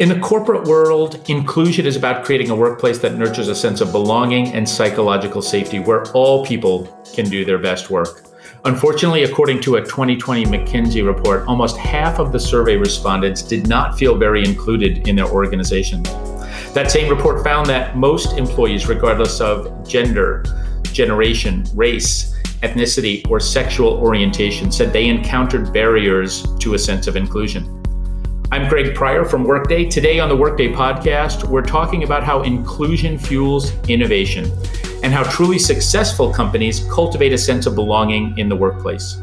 In the corporate world, inclusion is about creating a workplace that nurtures a sense of belonging and psychological safety where all people can do their best work. Unfortunately, according to a 2020 McKinsey report, almost half of the survey respondents did not feel very included in their organization. That same report found that most employees, regardless of gender, generation, race, ethnicity, or sexual orientation, said they encountered barriers to a sense of inclusion. I'm Greg Pryor from Workday. Today on the Workday podcast, we're talking about how inclusion fuels innovation and how truly successful companies cultivate a sense of belonging in the workplace.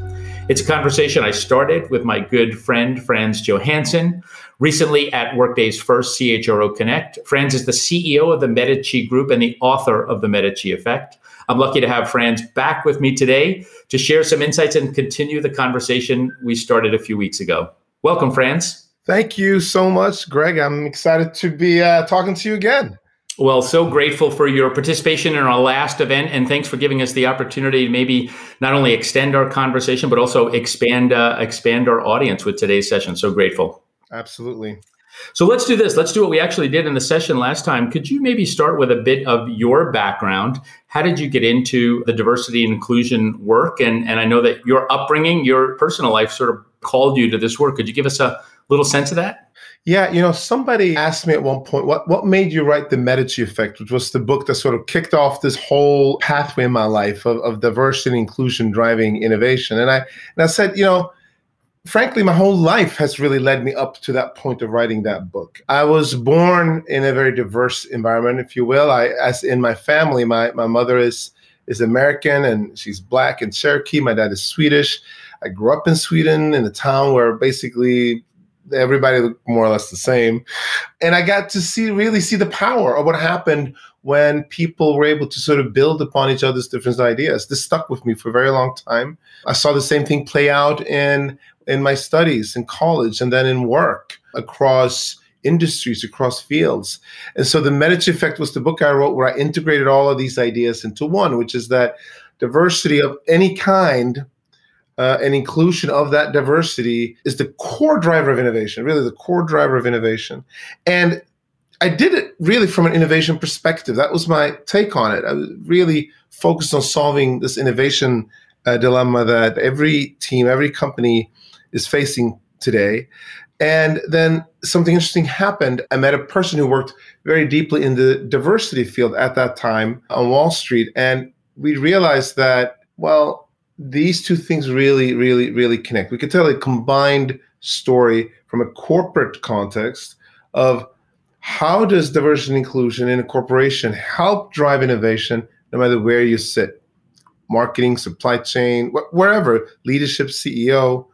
It's a conversation I started with my good friend Frans Johansson recently at Workday's first CHRO Connect. Frans is the CEO of the Medici Group and the author of The Medici Effect. I'm lucky to have Frans back with me today to share some insights and continue the conversation we started a few weeks ago. Welcome, Frans. Thank you so much, Greg. I'm excited to be uh, talking to you again. Well, so grateful for your participation in our last event, and thanks for giving us the opportunity to maybe not only extend our conversation but also expand uh, expand our audience with today's session. So grateful. Absolutely. So let's do this. Let's do what we actually did in the session last time. Could you maybe start with a bit of your background? How did you get into the diversity and inclusion work? And and I know that your upbringing, your personal life, sort of called you to this work. Could you give us a little sense of that? Yeah, you know, somebody asked me at one point, what, what made you write The Medici Effect, which was the book that sort of kicked off this whole pathway in my life of, of diversity and inclusion driving innovation. And I and I said, you know, frankly, my whole life has really led me up to that point of writing that book. I was born in a very diverse environment, if you will. I as in my family, my my mother is is American and she's black and Cherokee. My dad is Swedish. I grew up in Sweden in a town where basically everybody looked more or less the same. And i got to see really see the power of what happened when people were able to sort of build upon each other's different ideas. This stuck with me for a very long time. I saw the same thing play out in in my studies in college and then in work across industries across fields. And so the medici effect was the book i wrote where i integrated all of these ideas into one which is that diversity of any kind uh, and inclusion of that diversity is the core driver of innovation, really the core driver of innovation. And I did it really from an innovation perspective. That was my take on it. I was really focused on solving this innovation uh, dilemma that every team, every company is facing today. And then something interesting happened. I met a person who worked very deeply in the diversity field at that time on Wall Street. And we realized that, well, these two things really, really, really connect. We could tell a combined story from a corporate context of how does diversity and inclusion in a corporation help drive innovation no matter where you sit marketing supply chain wh- wherever leadership ceo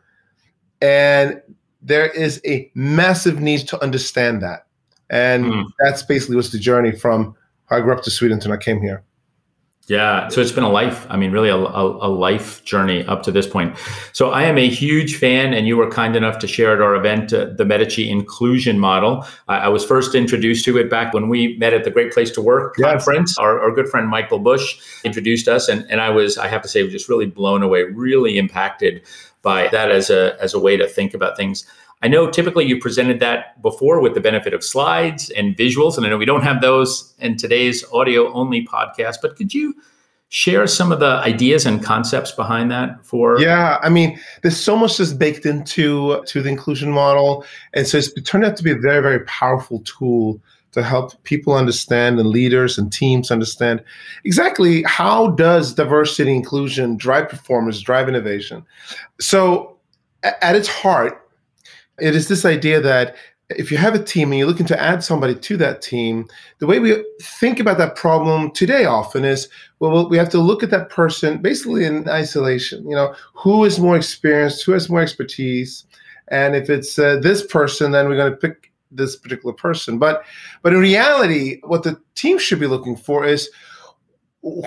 and there is a massive need to understand that and mm. that's basically was the journey from how i grew up to sweden until i came here yeah, so it's been a life. I mean, really a, a, a, life journey up to this point. So I am a huge fan, and you were kind enough to share at our event uh, the Medici inclusion model. I, I, was first introduced to it back when we met at the Great Place to Work yes. conference. Our, our, good friend Michael Bush introduced us, and, and I was, I have to say, just really blown away, really impacted by that as a as a way to think about things. I know typically you presented that before with the benefit of slides and visuals, and I know we don't have those in today's audio only podcast, but could you share some of the ideas and concepts behind that for yeah i mean there's so much that's baked into to the inclusion model and so it's turned out to be a very very powerful tool to help people understand and leaders and teams understand exactly how does diversity inclusion drive performance drive innovation. So at its heart it is this idea that if you have a team and you're looking to add somebody to that team, the way we think about that problem today often is well, we have to look at that person basically in isolation. You know, who is more experienced, who has more expertise, and if it's uh, this person, then we're going to pick this particular person. But but in reality, what the team should be looking for is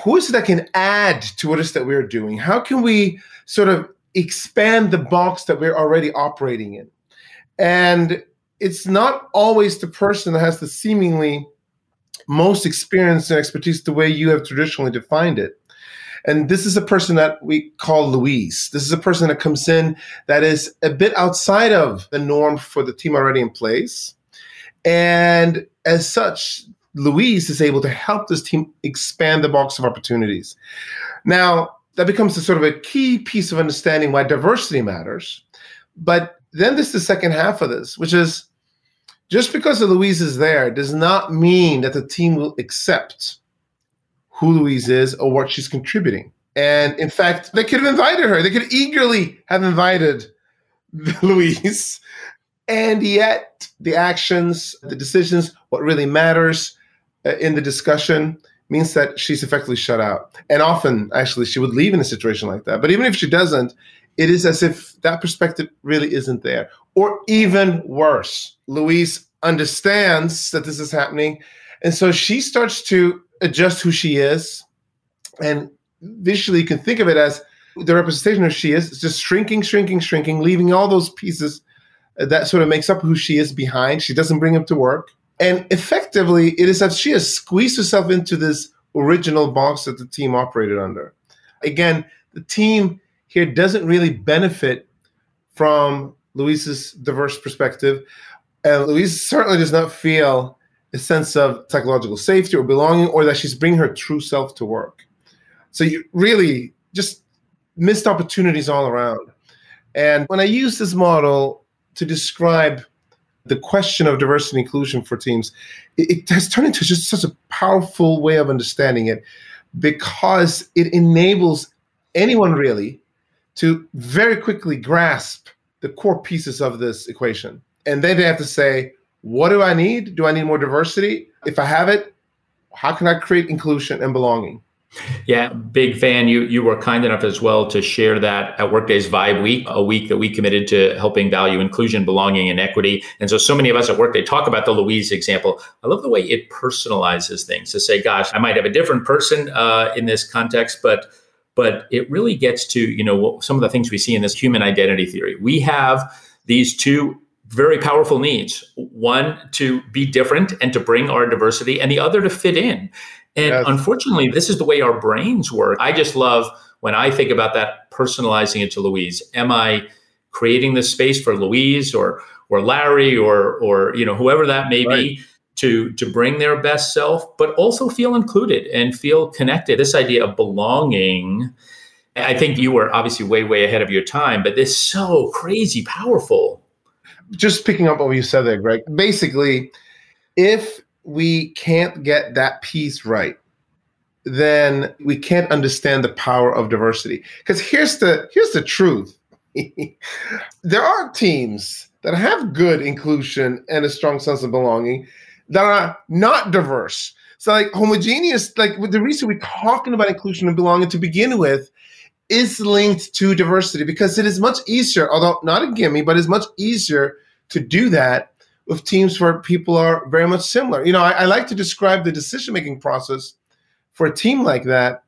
who is it that can add to what it is that we're doing? How can we sort of expand the box that we're already operating in? And it's not always the person that has the seemingly most experience and expertise the way you have traditionally defined it. And this is a person that we call Louise. This is a person that comes in that is a bit outside of the norm for the team already in place. And as such, Louise is able to help this team expand the box of opportunities. Now, that becomes a sort of a key piece of understanding why diversity matters. But then there's the second half of this, which is just because Louise is there does not mean that the team will accept who Louise is or what she's contributing. And in fact, they could have invited her. They could eagerly have invited Louise. And yet, the actions, the decisions, what really matters uh, in the discussion means that she's effectively shut out. And often, actually, she would leave in a situation like that. But even if she doesn't, it is as if that perspective really isn't there. Or even worse, Louise understands that this is happening. And so she starts to adjust who she is. And visually, you can think of it as the representation of she is it's just shrinking, shrinking, shrinking, leaving all those pieces uh, that sort of makes up who she is behind. She doesn't bring them to work. And effectively, it is that she has squeezed herself into this original box that the team operated under. Again, the team here doesn't really benefit from Louise's diverse perspective. And Louise certainly does not feel a sense of psychological safety or belonging or that she's bringing her true self to work. So you really just missed opportunities all around. And when I use this model to describe the question of diversity and inclusion for teams, it has turned into just such a powerful way of understanding it because it enables anyone really to very quickly grasp the core pieces of this equation. And then they have to say, what do I need? Do I need more diversity? If I have it, how can I create inclusion and belonging? Yeah, big fan. You you were kind enough as well to share that at Workday's Vibe Week, a week that we committed to helping value inclusion, belonging, and equity. And so, so many of us at Workday talk about the Louise example. I love the way it personalizes things to say, "Gosh, I might have a different person uh, in this context, but." But it really gets to you know some of the things we see in this human identity theory. We have these two very powerful needs one to be different and to bring our diversity and the other to fit in and yes. unfortunately, this is the way our brains work. I just love when I think about that, personalizing it to Louise. Am I creating this space for Louise or or Larry or or you know whoever that may right. be to to bring their best self, but also feel included and feel connected. This idea of belonging. I think you were obviously way way ahead of your time, but this so crazy powerful. Just picking up what you said there, Greg. Basically, if we can't get that piece right, then we can't understand the power of diversity. Because here's the here's the truth. there are teams that have good inclusion and a strong sense of belonging that are not diverse. So like homogeneous, like the reason we're talking about inclusion and belonging to begin with is linked to diversity because it is much easier, although not a gimme, but it's much easier to do that with teams where people are very much similar. You know, I, I like to describe the decision making process for a team like that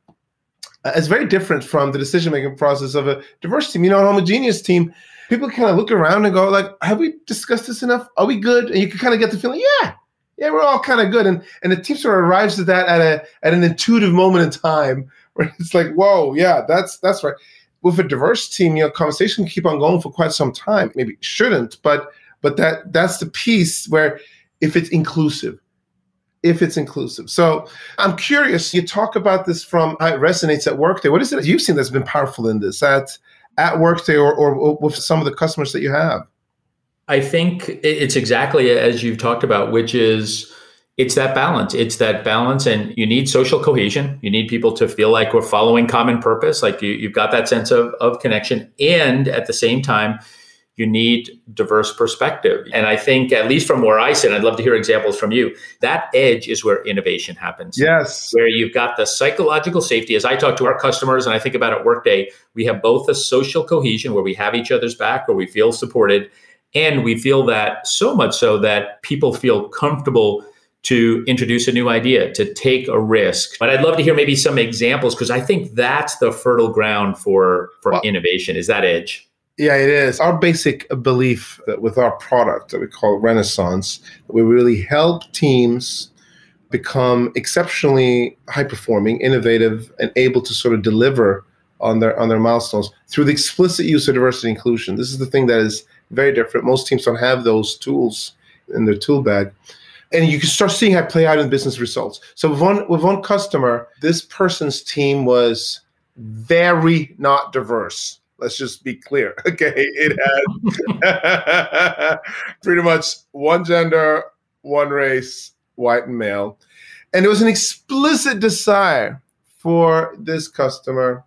as very different from the decision making process of a diverse team. You know, a homogeneous team, people kind of look around and go like, "Have we discussed this enough? Are we good?" And you can kind of get the feeling, "Yeah, yeah, we're all kind of good." And and the team sort of arrives at that at a at an intuitive moment in time where it's like, "Whoa, yeah, that's that's right." With a diverse team, you know, conversation can keep on going for quite some time. Maybe shouldn't, but but that that's the piece where if it's inclusive if it's inclusive so i'm curious you talk about this from how it resonates at workday what is it you've seen that's been powerful in this at at workday or, or with some of the customers that you have i think it's exactly as you've talked about which is it's that balance it's that balance and you need social cohesion you need people to feel like we're following common purpose like you, you've got that sense of, of connection and at the same time you need diverse perspective. And I think, at least from where I sit, I'd love to hear examples from you. That edge is where innovation happens. Yes. Where you've got the psychological safety. As I talk to our customers and I think about at Workday, we have both a social cohesion where we have each other's back, where we feel supported. And we feel that so much so that people feel comfortable to introduce a new idea, to take a risk. But I'd love to hear maybe some examples because I think that's the fertile ground for, for well, innovation is that edge. Yeah, it is. Our basic belief that with our product that we call Renaissance, we really help teams become exceptionally high performing, innovative, and able to sort of deliver on their on their milestones through the explicit use of diversity and inclusion. This is the thing that is very different. Most teams don't have those tools in their tool bag. And you can start seeing how it play out in business results. So with one with one customer, this person's team was very not diverse. Let's just be clear. Okay. It had pretty much one gender, one race, white and male. And there was an explicit desire for this customer,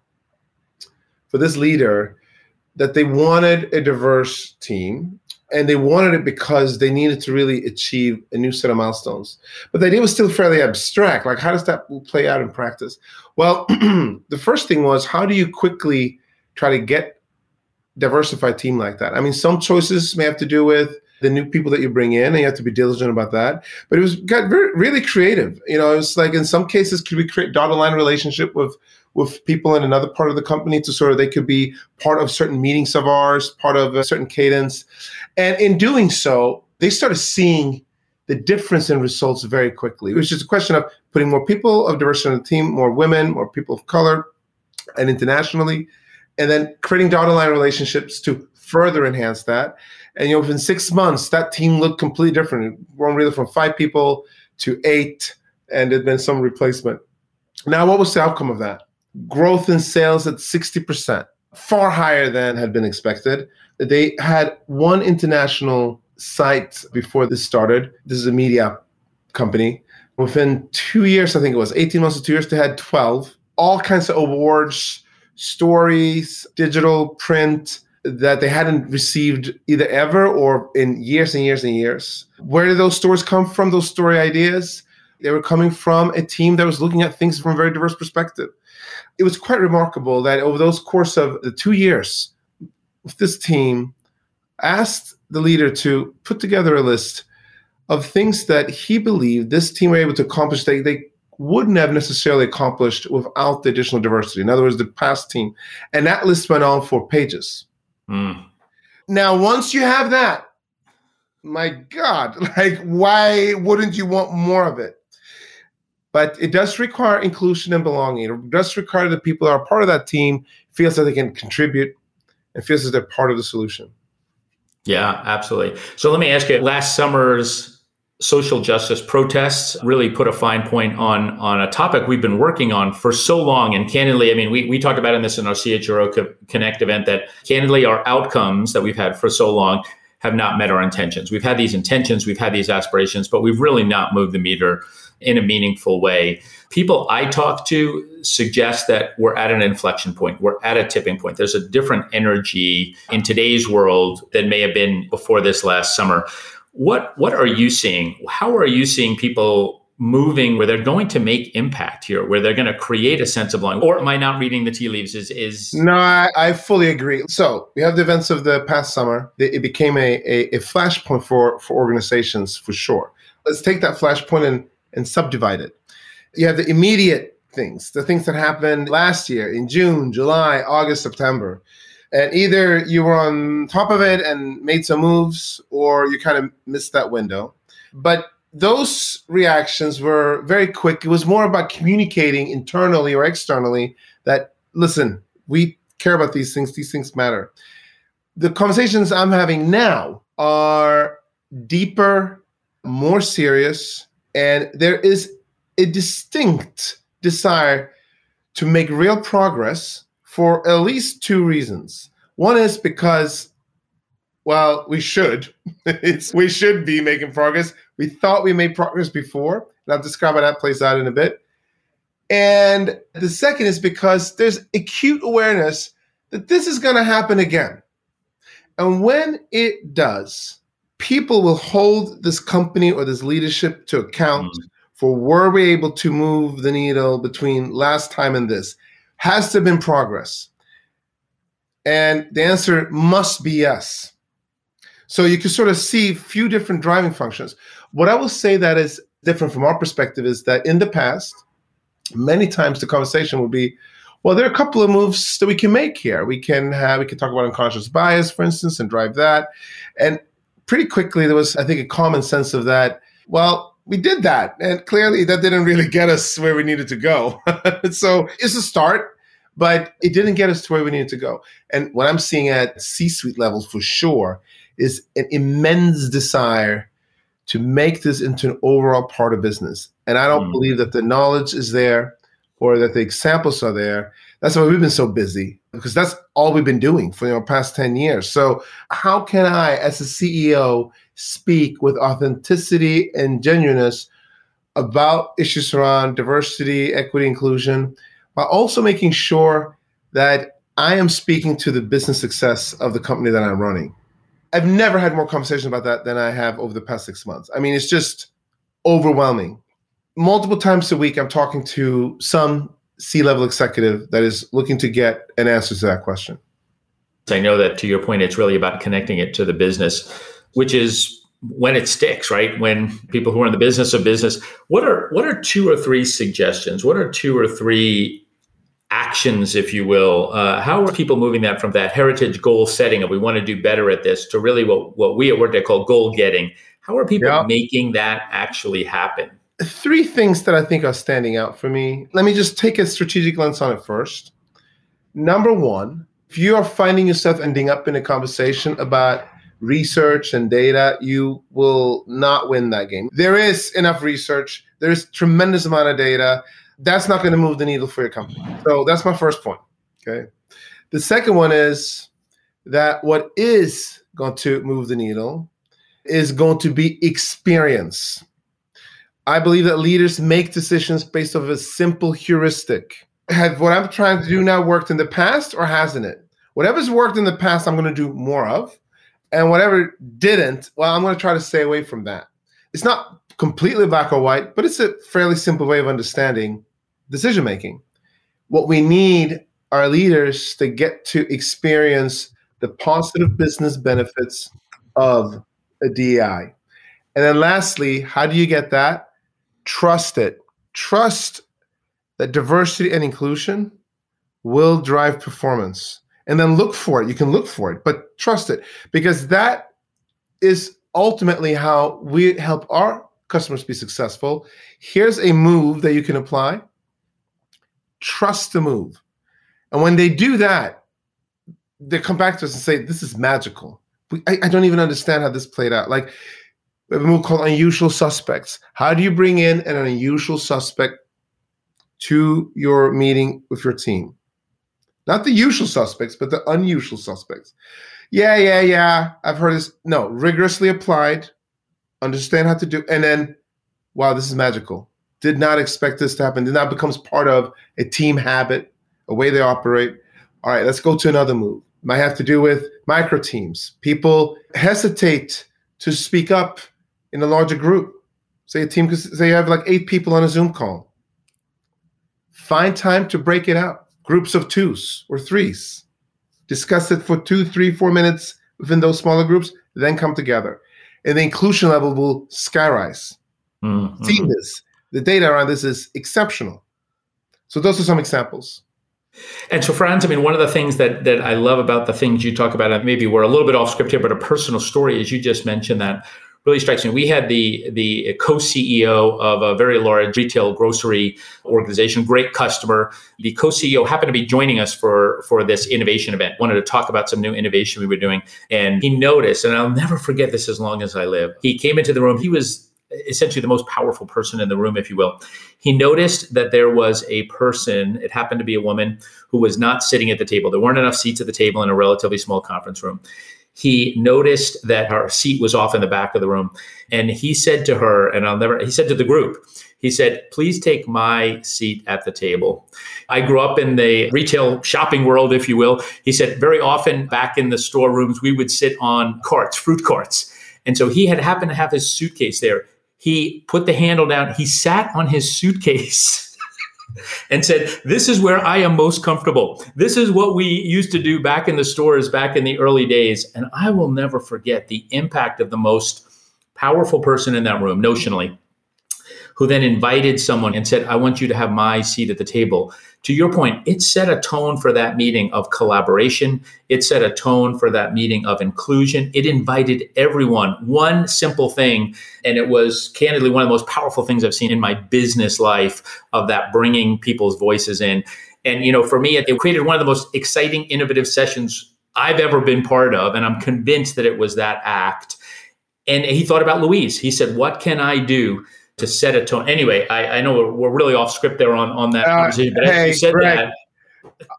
for this leader, that they wanted a diverse team and they wanted it because they needed to really achieve a new set of milestones. But the idea was still fairly abstract. Like, how does that play out in practice? Well, the first thing was how do you quickly try to get diversified team like that? I mean, some choices may have to do with the new people that you bring in, and you have to be diligent about that. But it was got very, really creative. You know, it's like in some cases, could we create dotted line relationship with with people in another part of the company to sort of they could be part of certain meetings of ours, part of a certain cadence, and in doing so, they started seeing the difference in results very quickly. It was just a question of putting more people of diversity on the team, more women, more people of color, and internationally, and then creating dotted line relationships to further enhance that. And you know, within six months, that team looked completely different. It grown really from five people to eight, and there'd been some replacement. Now, what was the outcome of that? Growth in sales at 60%, far higher than had been expected. They had one international site before this started. This is a media company. Within two years, I think it was 18 months to two years, they had 12, all kinds of awards, stories, digital, print, that they hadn't received either ever or in years and years and years. Where did those stories come from? Those story ideas? They were coming from a team that was looking at things from a very diverse perspective. It was quite remarkable that over those course of the two years, this team asked the leader to put together a list of things that he believed this team were able to accomplish that they wouldn't have necessarily accomplished without the additional diversity. In other words, the past team. And that list went on for pages. Mm. Now, once you have that, my God, like, why wouldn't you want more of it? But it does require inclusion and belonging. It does require that people that are part of that team feels that they can contribute and feels that they're part of the solution. Yeah, absolutely. So let me ask you last summer's social justice protests really put a fine point on on a topic we've been working on for so long. And candidly i mean we, we talked about in this in our chro Co- connect event that candidly our outcomes that we've had for so long have not met our intentions. We've had these intentions we've had these aspirations but we've really not moved the meter in a meaningful way. People i talk to suggest that we're at an inflection point we're at a tipping point. There's a different energy in today's world than may have been before this last summer what what are you seeing? How are you seeing people moving where they're going to make impact here, where they're going to create a sense of belonging? Or am I not reading the tea leaves? Is is no, I, I fully agree. So we have the events of the past summer. It became a, a, a flashpoint for for organizations for sure. Let's take that flashpoint and and subdivide it. You have the immediate things, the things that happened last year in June, July, August, September and either you were on top of it and made some moves or you kind of missed that window. But those reactions were very quick. It was more about communicating internally or externally that listen we care about these things. These things matter. The conversations i'm having now are deeper more serious and there is a distinct desire to make real progress for at least two reasons. One is because, well, we should. we should be making progress. We thought we made progress before, and I'll describe how that plays out in a bit. And the second is because there's acute awareness that this is going to happen again. And when it does, people will hold this company or this leadership to account mm. for were we able to move the needle between last time and this. Has there been progress? And the answer must be yes. So you can sort of see a few different driving functions. What I will say that is different from our perspective is that in the past, many times the conversation would be, well, there are a couple of moves that we can make here. We can have we can talk about unconscious bias, for instance, and drive that. And pretty quickly there was, I think, a common sense of that. Well, we did that. And clearly that didn't really get us where we needed to go. so it's a start, but it didn't get us to where we needed to go. And what I'm seeing at C suite levels for sure is an immense desire to make this into an overall part of business. And I don't mm. believe that the knowledge is there or that the examples are there. That's why we've been so busy because that's all we've been doing for the you know, past 10 years. So, how can I, as a CEO, speak with authenticity and genuineness about issues around diversity, equity, inclusion, while also making sure that I am speaking to the business success of the company that I'm running? I've never had more conversation about that than I have over the past six months. I mean, it's just overwhelming. Multiple times a week, I'm talking to some C level executive that is looking to get an answer to that question. I know that to your point, it's really about connecting it to the business, which is when it sticks, right? When people who are in the business of business, what are what are two or three suggestions? What are two or three actions, if you will? Uh, how are people moving that from that heritage goal setting of we want to do better at this to really what what we at Workday call goal getting? How are people yeah. making that actually happen? Three things that I think are standing out for me. Let me just take a strategic lens on it first. Number one, if you are finding yourself ending up in a conversation about research and data, you will not win that game. There is enough research, there's tremendous amount of data. That's not going to move the needle for your company. So that's my first point. Okay. The second one is that what is going to move the needle is going to be experience. I believe that leaders make decisions based off a simple heuristic. Have what I'm trying to do now worked in the past or hasn't it? Whatever's worked in the past, I'm going to do more of. And whatever didn't, well, I'm going to try to stay away from that. It's not completely black or white, but it's a fairly simple way of understanding decision making. What we need are leaders to get to experience the positive business benefits of a DEI. And then lastly, how do you get that? Trust it. Trust that diversity and inclusion will drive performance and then look for it. You can look for it, but trust it because that is ultimately how we help our customers be successful. Here's a move that you can apply. Trust the move. And when they do that, they come back to us and say, This is magical. We, I, I don't even understand how this played out. Like, we have a move called unusual suspects. How do you bring in an unusual suspect to your meeting with your team? Not the usual suspects, but the unusual suspects. Yeah, yeah, yeah. I've heard this. No, rigorously applied, understand how to do, and then, wow, this is magical. Did not expect this to happen. Did not becomes part of a team habit, a way they operate. All right, let's go to another move. Might have to do with micro teams. People hesitate to speak up in a larger group. Say a team, because they have like eight people on a Zoom call. Find time to break it out groups of twos or threes. Discuss it for two, three, four minutes within those smaller groups, then come together. And the inclusion level will skyrise. Mm-hmm. Seeing this, the data around this is exceptional. So those are some examples. And so, Frans, I mean, one of the things that that I love about the things you talk about, maybe we're a little bit off script here, but a personal story, as you just mentioned, that really strikes me. We had the the co-CEO of a very large retail grocery organization, great customer. The co-CEO happened to be joining us for for this innovation event. Wanted to talk about some new innovation we were doing, and he noticed, and I'll never forget this as long as I live. He came into the room. He was essentially the most powerful person in the room, if you will. He noticed that there was a person, it happened to be a woman, who was not sitting at the table. There weren't enough seats at the table in a relatively small conference room he noticed that her seat was off in the back of the room. And he said to her, and I'll never, he said to the group, he said, please take my seat at the table. I grew up in the retail shopping world, if you will. He said, very often back in the storerooms, we would sit on carts, fruit carts. And so he had happened to have his suitcase there. He put the handle down, he sat on his suitcase. and said, This is where I am most comfortable. This is what we used to do back in the stores back in the early days. And I will never forget the impact of the most powerful person in that room, notionally, who then invited someone and said, I want you to have my seat at the table. To your point, it set a tone for that meeting of collaboration. It set a tone for that meeting of inclusion. It invited everyone. One simple thing, and it was candidly one of the most powerful things I've seen in my business life of that bringing people's voices in. And, you know, for me, it created one of the most exciting, innovative sessions I've ever been part of. And I'm convinced that it was that act And he thought about Louise. He said, What can I do to set a tone? Anyway, I, I know we're, we're, really off script there on, on that uh, conversation, but hey, as you said Greg, that.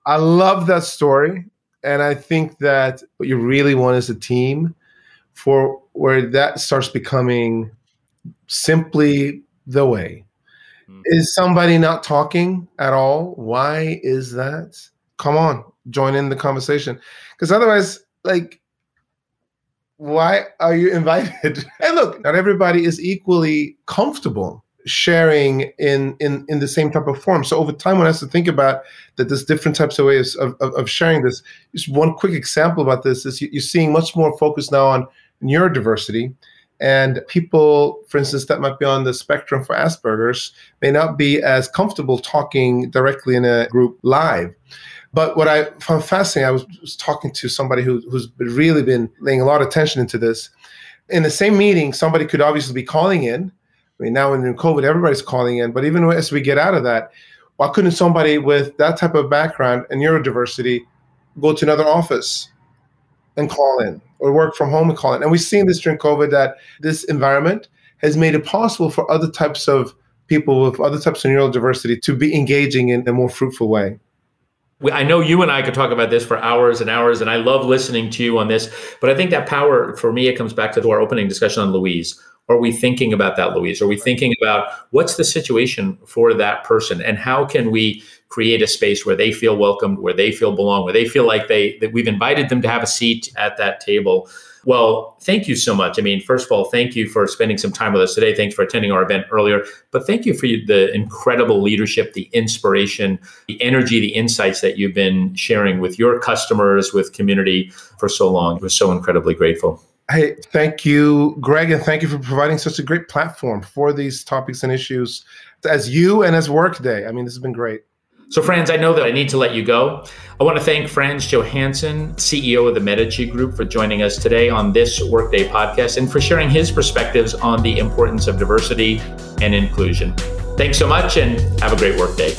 I love that story. And I think that what you really want is a team for where that starts becoming simply the way. Mm-hmm. Is somebody not talking at all? Why is that? Come on, join in the conversation. Because otherwise, like, why are you invited? and look, not everybody is equally comfortable sharing in in in the same type of form. So over time, one has to think about that. There's different types of ways of, of, of sharing this. Just one quick example about this is you, are seeing much more focus now on neurodiversity. And people, for instance, that might be on the spectrum for Asperger's may not be as comfortable talking directly in a group live. But what I found fascinating, I was, was talking to somebody who, who's really been laying a lot of attention into this. In the same meeting, somebody could obviously be calling in. I mean, now in COVID, everybody's calling in. But even as we get out of that, why couldn't somebody with that type of background and neurodiversity go to another office and call in? or work from home and call in? And we've seen this during COVID that this environment has made it possible for other types of people with other types of neurodiversity to be engaging in a more fruitful way. I know you and I could talk about this for hours and hours, and I love listening to you on this. But I think that power, for me, it comes back to our opening discussion on Louise. Are we thinking about that, Louise? Are we thinking about what's the situation for that person, and how can we create a space where they feel welcomed, where they feel belong, where they feel like they that we've invited them to have a seat at that table. Well, thank you so much. I mean, first of all, thank you for spending some time with us today. Thanks for attending our event earlier. But thank you for the incredible leadership, the inspiration, the energy, the insights that you've been sharing with your customers, with community for so long. We're so incredibly grateful. Hey, thank you, Greg, and thank you for providing such a great platform for these topics and issues as you and as Workday. I mean, this has been great. So, friends, I know that I need to let you go. I want to thank Frans Johansson, CEO of the Medici Group, for joining us today on this Workday podcast and for sharing his perspectives on the importance of diversity and inclusion. Thanks so much and have a great workday.